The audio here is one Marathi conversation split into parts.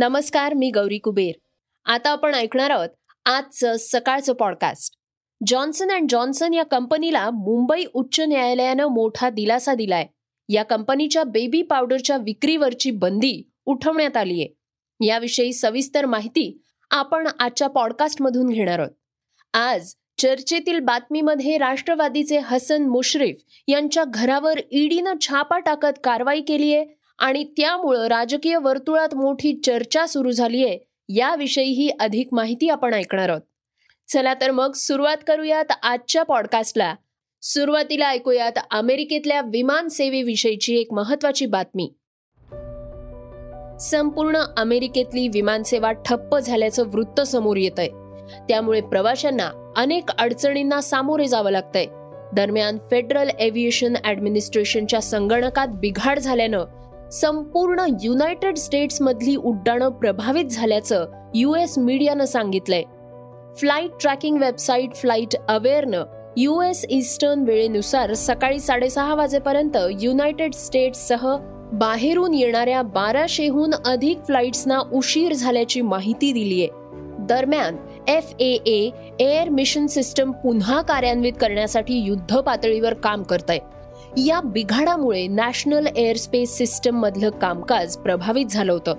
नमस्कार मी गौरी कुबेर. आता आपण ऐकणार आहोत आजचं सकाळचं पॉडकास्ट जॉन्सन अँड जॉन्सन या कंपनीला मुंबई उच्च न्यायालयानं मोठा दिलासा दिलाय. या कंपनीच्या बेबी पावडरच्या विक्रीवरची बंदी उठवण्यात आली आहे. याविषयी सविस्तर माहिती आपण आजच्या पॉडकास्टमधून घेणार आहोत. आज चर्चेतील बातमीमध्ये राष्ट्रवादीचे हसन मुश्रीफ यांच्या घरावर ईडीनं छापा टाकत कारवाई केली आहे आणि त्यामुळं राजकीय वर्तुळात मोठी चर्चा सुरू झाली आहे याविषयीही अधिक माहिती आपण ऐकणार आहोत. चला तर मग सुरुवात करूयात आजच्या पॉडकास्टला सुरुवातीला ऐकूयात अमेरिकेतल्या विमान सेवेविषयीची एक महत्वाची बातमी. संपूर्ण अमेरिकेतली विमानसेवा ठप्प झाल्याचं वृत्त समोर येत आहे त्यामुळे प्रवाशांना अनेक अडचणींना सामोरे जावं लागतंय. दरम्यान फेडरल एव्हिएशन ऍडमिनिस्ट्रेशनच्या संगणकात बिघाड झाल्यानं संपूर्ण युनायटेड स्टेट्समधली उड्डाणं प्रभावित झाल्याचं यू एस मीडियानं सांगितलंय. फ्लाईट ट्रॅकिंग वेबसाईट फ्लाईट अवेअरनं यू एस ईस्टर्न वेळेनुसार सकाळी साडेसहा वाजेपर्यंत युनायटेड स्टेट्ससह बाहेरून येणाऱ्या बाराशेहून अधिक फ्लाईट्सना उशीर झाल्याची माहिती दिलीय. दरम्यान F A air mission system पुन्हा कार्यान्वित करण्यासाठी युद्ध पातळीवर काम करत आहे या बिघाडामुळे नॅशनल एअरस्पेस सिस्टम मधलं कामकाज प्रभावित झालं होतं.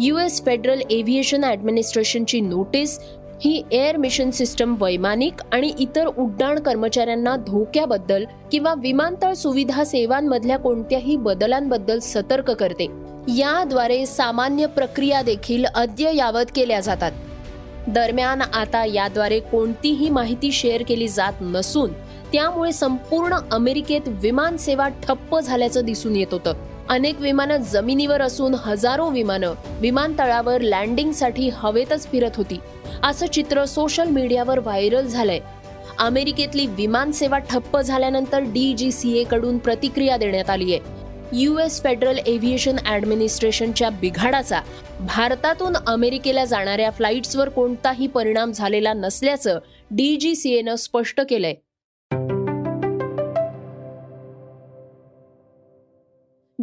युएस फेडरल एव्हिएशन ऍडमिनिस्ट्रेशनची नोटीस ही एअर मिशन सिस्टम वैमानिक आणि इतर उड्डाण कर्मचाऱ्यांना धोक्याबद्दल किंवा विमानतळ सुविधा सेवांमधल्या कोणत्याही बदलांबद्दल सतर्क करते. याद्वारे सामान्य प्रक्रिया देखील अद्ययावत केल्या जातात. दरम्यान आता याद्वारे कोणतीही माहिती शेअर केली जात नसून त्यामुळे संपूर्ण अमेरिकेत विमान सेवा ठप्प झाल्याचं दिसून येत होतं. अनेक विमानं जमिनीवर असून हजारो विमानं विमानतळावर लँडिंगसाठी हवेतच फिरत होती. असं चित्र सोशल मीडियावर व्हायरल झालंय. अमेरिकेतली विमान सेवा ठप्प झाल्यानंतर डी जी सी कडून प्रतिक्रिया देण्यात आली आहे युएस फेडरल एव्हिएशन ऍडमिनिस्ट्रेशनच्या बिघाडाचा भारतातून अमेरिकेला जाणाऱ्या फ्लाईट्सवर कोणताही परिणाम झालेला नसल्याचं डी जी सी एनं स्पष्ट केलंय.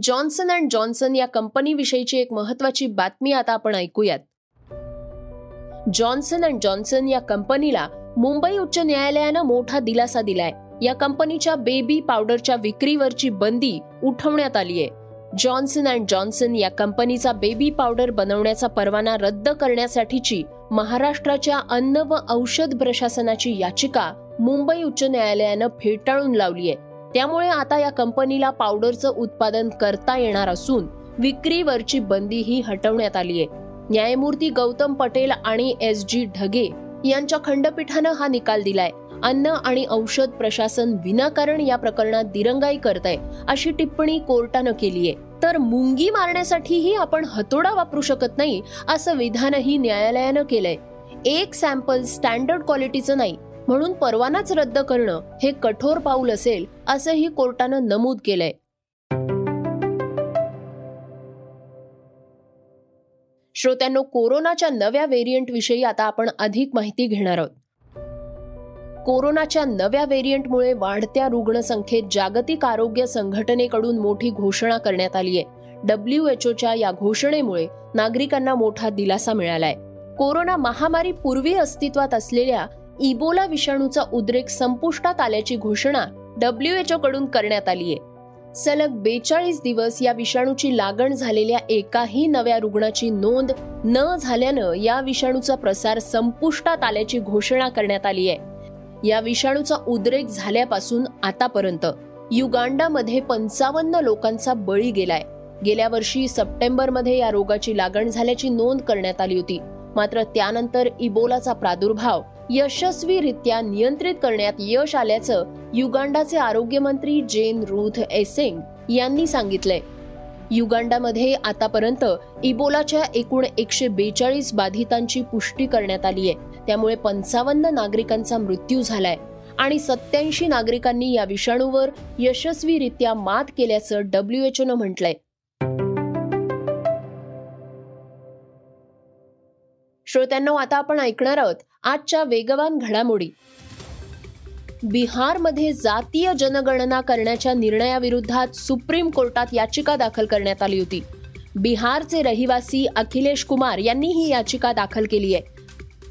जॉन्सन अँड जॉन्सन या कंपनीविषयीची एक महत्वाची बातमी आता आपण ऐकूयात. जॉन्सन अँड जॉन्सन या कंपनीला मुंबई उच्च न्यायालयानं मोठा दिलासा दिलाय. या कंपनीच्या बेबी पावडरच्या विक्रीवरची बंदी उठवण्यात आली आहे. जॉन्सन अँड जॉन्सन या कंपनीचा बेबी पावडर बनवण्याचा परवाना रद्द करण्यासाठीची महाराष्ट्राच्या अन्न व औषध प्रशासनाची याचिका मुंबई उच्च न्यायालयानं फेटाळून लावली आहे. त्यामुळे आता या कंपनीला पावडरचं उत्पादन करता येणार असून विक्रीवरची बंदी ही हटवण्यात आली आहे. न्यायमूर्ती गौतम पटेल आणि एस जी ढगे यांच्या खंडपीठानं हा निकाल दिलाय. अन्न आणि औषध प्रशासन विनाकारण या प्रकरणात दिरंगाई करत आहे अशी टिप्पणी कोर्टानं केली आहे. तर मुंगी मारण्यासाठीही आपण हतोडा वापरू शकत नाही असं विधानही न्यायालयानं केलंय. एक सॅम्पल स्टँडर्ड क्वालिटीचं नाही म्हणून परवानाच रद्द करणं हे कठोर पाऊल असेल असंही कोर्टानं नमूद केलंय. श्रोत्यांनो कोरोनाच्या नव्या व्हेरियंट विषयी आता आपण अधिक माहिती घेणार आहोत. कोरोनाच्या नव्या व्हेरियंटमुळे वाढत्या रुग्णसंख्येत जागतिक आरोग्य संघटनेकडून मोठी घोषणा करण्यात आली आहे. डब्ल्यू एच ओच्या या घोषणेमुळे नागरिकांना मोठा दिलासा मिळालाय. कोरोना महामारी पूर्वी अस्तित्वात असलेल्या इबोला विषाणूचा उद्रेक संपुष्टात आल्याची घोषणा डब्ल्यू एच ओ कडून करण्यात आली आहे. सलग बेचाळीस दिवस या विषाणूची लागण झालेल्या एकाही नव्या रुग्णाची नोंद न झाल्यानं या विषाणूचा प्रसार संपुष्टात आल्याची घोषणा करण्यात आली आहे. या विषाणूचा उद्रेक झाल्यापासून आतापर्यंत युगांडामध्ये पंचावन्न लोकांचा बळी गेलाय. गेल्या वर्षी सप्टेंबरमध्ये या रोगाची लागण झाल्याची नोंद करण्यात आली होती. मात्र त्यानंतर इबोलाचा प्रादुर्भाव यशस्वीरित्या नियंत्रित करण्यात यश आल्याचं युगांडाचे आरोग्यमंत्री जेन रूथ एसेंग यांनी सांगितलंय. युगांडामध्ये आतापर्यंत इबोलाच्या एकूण एकशे बेचाळीस बाधितांची पुष्टी करण्यात आली आहे. त्यामुळे पंचावन्न नागरिकांचा मृत्यू झालाय आणि सत्याऐंशी नागरिकांनी या विषाणूवर यशस्वीरित्या मात केल्याचं डब्ल्यू एच ओ न म्हटलंय. श्रोत्यांनो आता आपण ऐकणार आहोत आजच्या वेगवान घडामोडी. बिहारमध्ये जातीय जनगणना करण्याच्या निर्णयाविरोधात सुप्रीम कोर्टात याचिका दाखल करण्यात आली होती. बिहारचे रहिवासी अखिलेश कुमार यांनी ही याचिका दाखल केली आहे.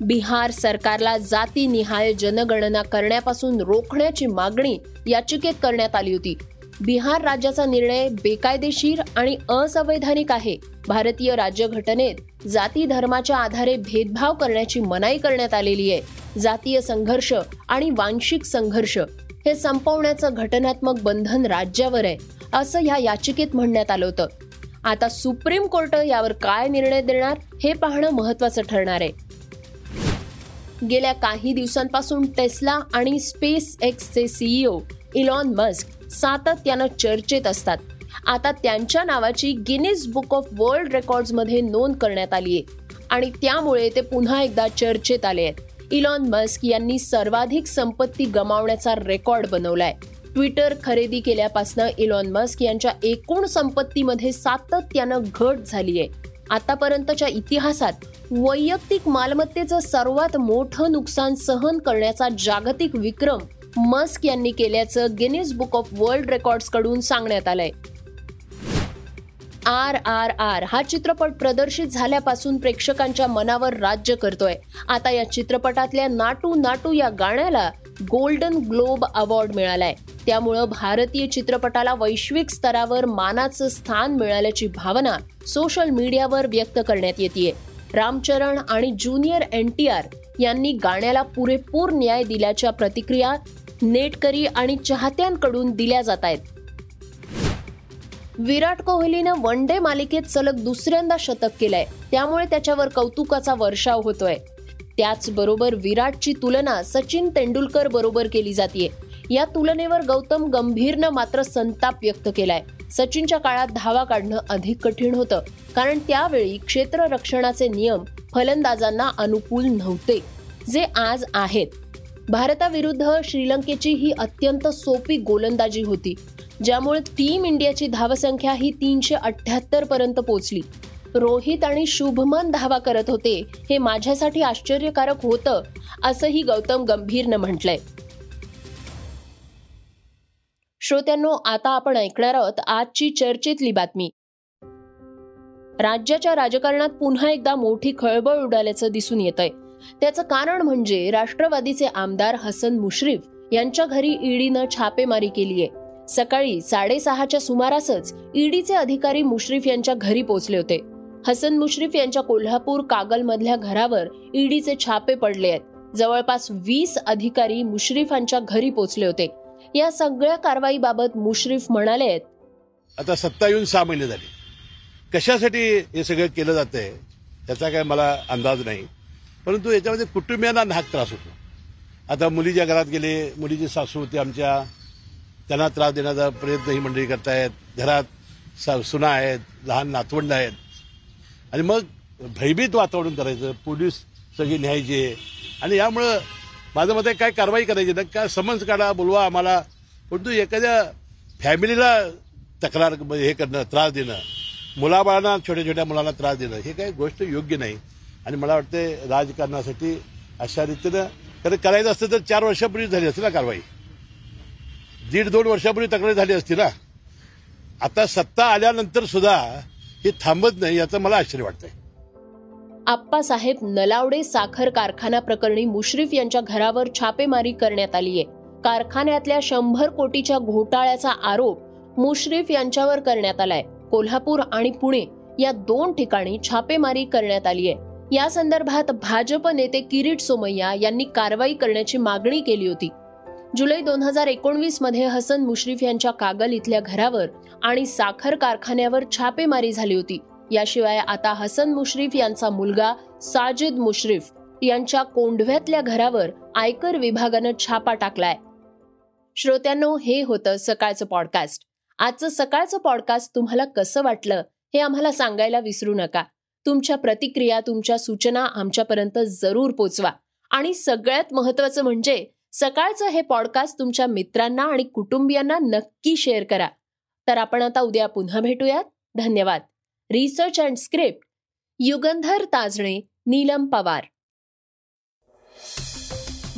बिहार सरकारला जातीनिहाय जनगणना करण्यापासून रोखण्याची मागणी याचिकेत करण्यात आली होती. बिहार राज्याचा निर्णय बेकायदेशीर आणि असंवैधानिक आहे. भारतीय राज्यघटनेत जाती धर्माच्या आधारे भेदभाव करण्याची मनाई करण्यात आलेली आहे. जातीय संघर्ष आणि वांशिक संघर्ष हे संपवण्याचं घटनात्मक बंधन राज्यावर आहे असं ह्या याचिकेत म्हणण्यात आलं होतं. आता सुप्रीम कोर्ट यावर काय निर्णय देणार हे पाहणं महत्वाचं ठरणार आहे. गेल्या काही दिवसांपासून टेस्ला आणि स्पेस एक्सचे सीईओ इलॉन मस्क सातत्यानं चर्चेत असतात. आता त्यांच्या नावाची गिनीज बुक ऑफ वर्ल्ड रेकॉर्ड्समध्ये नोंद करण्यात आली आहे. आणि त्यामुळे ते पुन्हा एकदा चर्चेत आले आहेत. इलॉन मस्क यांनी सर्वाधिक संपत्ती गमावण्याचा रेकॉर्ड बनवलाय. ट्विटर खरेदी केल्यापासून इलॉन मस्क यांच्या एकूण संपत्तीमध्ये सातत्यानं घट झाली आहे. आतापर्यंतच्या इतिहासात वैयक्तिक मालमत्तेचं सर्वात मोठं नुकसान सहन करण्याचा जागतिक विक्रम मस्क यांनी केल्याचं गिनीज बुक ऑफ वर्ल्ड रेकॉर्ड्सकडून सांगण्यात आलंय. आर आर आर हा चित्रपट प्रदर्शित झाल्यापासून प्रेक्षकांच्या मनावर राज्य करतोय. आता या चित्रपटातल्या नाटू नाटू या गाण्याला गोल्डन ग्लोब अवॉर्ड मिळालाय. त्यामुळं भारतीय चित्रपटाला वैश्विक स्तरावर मानाचं स्थान मिळाल्याची भावना सोशल मीडियावर व्यक्त करण्यात येते रामचरण आणि ज्युनियर एन टी आर यांनी गाण्याला पुरेपूर न्याय दिल्याच्या प्रतिक्रिया नेटकरी आणि चाहत्यांकडून दिल्या जात आहेत. विराट कोहलीनं वन डे मालिकेत सलग दुसऱ्यांदा शतक केलंय. त्यामुळे त्याच्यावर कौतुकाचा वर्षाव होतोय. त्याचबरोबर विराटची तुलना सचिन तेंडुलकर बरोबर केली जाते या तुलनेवर गौतम गंभीरनं मात्र संताप व्यक्त केलाय. सचिनच्या काळात धावा काढणं अधिक कठीण होतं. कारण त्यावेळी क्षेत्ररक्षणाचे नियम फलंदाजांना अनुकूल नव्हते. जे आज आहेत. भारताविरुद्ध श्रीलंकेची ही अत्यंत सोपी गोलंदाजी होती ज्यामुळे टीम इंडियाची धावसंख्या ही तीनशे अठ्याहत्तर पर्यंत पोहोचली. रोहित आणि शुभमन धावा करत होते हे माझ्यासाठी आश्चर्यकारक होतं असंही गौतम गंभीरनं म्हटलंय. श्रोत्यांनो आता आपण ऐकणार आहोत आजची चर्चेतली बातमी. राज्याच्या राजकारणात पुन्हा एकदा मोठी खळबळ उडाल्याचं दिसून येत आहे त्याचं कारण म्हणजे राष्ट्रवादीचे आमदार हसन मुश्रीफ यांच्या घरी ईडीनं छापेमारी केली आहे सकाळी साडेसहाच्या सुमारासच ईडीचे अधिकारी मुश्रीफ यांच्या घरी पोहोचले होते. हसन मुश्रीफ यांच्या कोल्हापूर कागल मधल्या घरावर ईडीचे छापे पडले आहेत. जवळपास वीस अधिकारी मुश्रीफांच्या घरी पोहोचले होते. या सगळ्या कारवाईबाबत मुश्रीफ म्हणाले आहेत. आता सत्ता येऊन सहा महिने झाले. कशासाठी हे सगळं केलं जातंय त्याचा काय मला अंदाज नाही. परंतु याच्यामध्ये कुटुंबियांना नाहक त्रास होतो. आता मुलीच्या घरात गेले मुलीची सासू होती आमच्या त्यांना त्रास देण्याचा प्रयत्न ही मंडळी करतायत. घरात सुना आहेत लहान नातवंड आहेत. आणि मग भयभीत वातावरण करायचं पोलीस सगळी न्यायचे. आणि यामुळं माझं मत काय कारवाई करायची? ना काय समन्स काढा बोलवा आम्हाला. परंतु एखाद्या फॅमिलीला तक्रार हे करणं त्रास देणं मुलाबाळांना छोट्या छोट्या मुलांना त्रास देणं हे काही गोष्ट योग्य नाही. आणि मला वाटते राजकारणासाठी अशा रीतीनं कारण करायचं असतं तर चार वर्षापूर्वी झाली असती ना कारवाई. दीड दोन वर्षापूर्वी तक्रार झाली असती ना. आता सत्ता आल्यानंतर सुद्धा हे थांबत नाही याचं मला आश्चर्य वाटतंय. आप्पासाहेब नलावडे साखर कारखाना प्रकरणी मुश्रीफ यांच्या घरावर छापेमारी करण्यात आली आहे. कारखान्यातल्या शंभर कोटीच्या घोटाळ्याचा आरोप मुश्रीफ यांच्यावर करण्यात आलाय. कोल्हापूर आणि पुणे या दोन ठिकाणी छापेमारी करण्यात आली आहे. या संदर्भात भाजप नेते किरीट सोमय्या यांनी कारवाई करण्याची मागणी केली होती. जुलै दोन हजार एकोणवीसमध्ये हसन मुश्रीफ यांच्या कागल इथल्या घरावर आणि साखर कारखान्यावर छापेमारी झाली होती. याशिवाय आता हसन मुश्रीफ यांचा मुलगा साजिद मुश्रीफ यांच्या कोंढव्यातल्या घरावर आयकर विभागानं छापा टाकलाय. श्रोत्यांनो हे होतं सकाळचं पॉडकास्ट आजचं सकाळचं पॉडकास्ट तुम्हाला कसं वाटलं हे आम्हाला सांगायला विसरू नका. तुमच्या प्रतिक्रिया तुमच्या सूचना आमच्यापर्यंत जरूर पोचवा. आणि सगळ्यात महत्वाचं म्हणजे सकाळचं हे पॉडकास्ट तुमच्या मित्रांना आणि कुटुंबियांना नक्की शेअर करा. तर आपण आता उद्या पुन्हा भेटूयात. धन्यवाद. Research and script Yugandhar Tajne Neelam Pawar.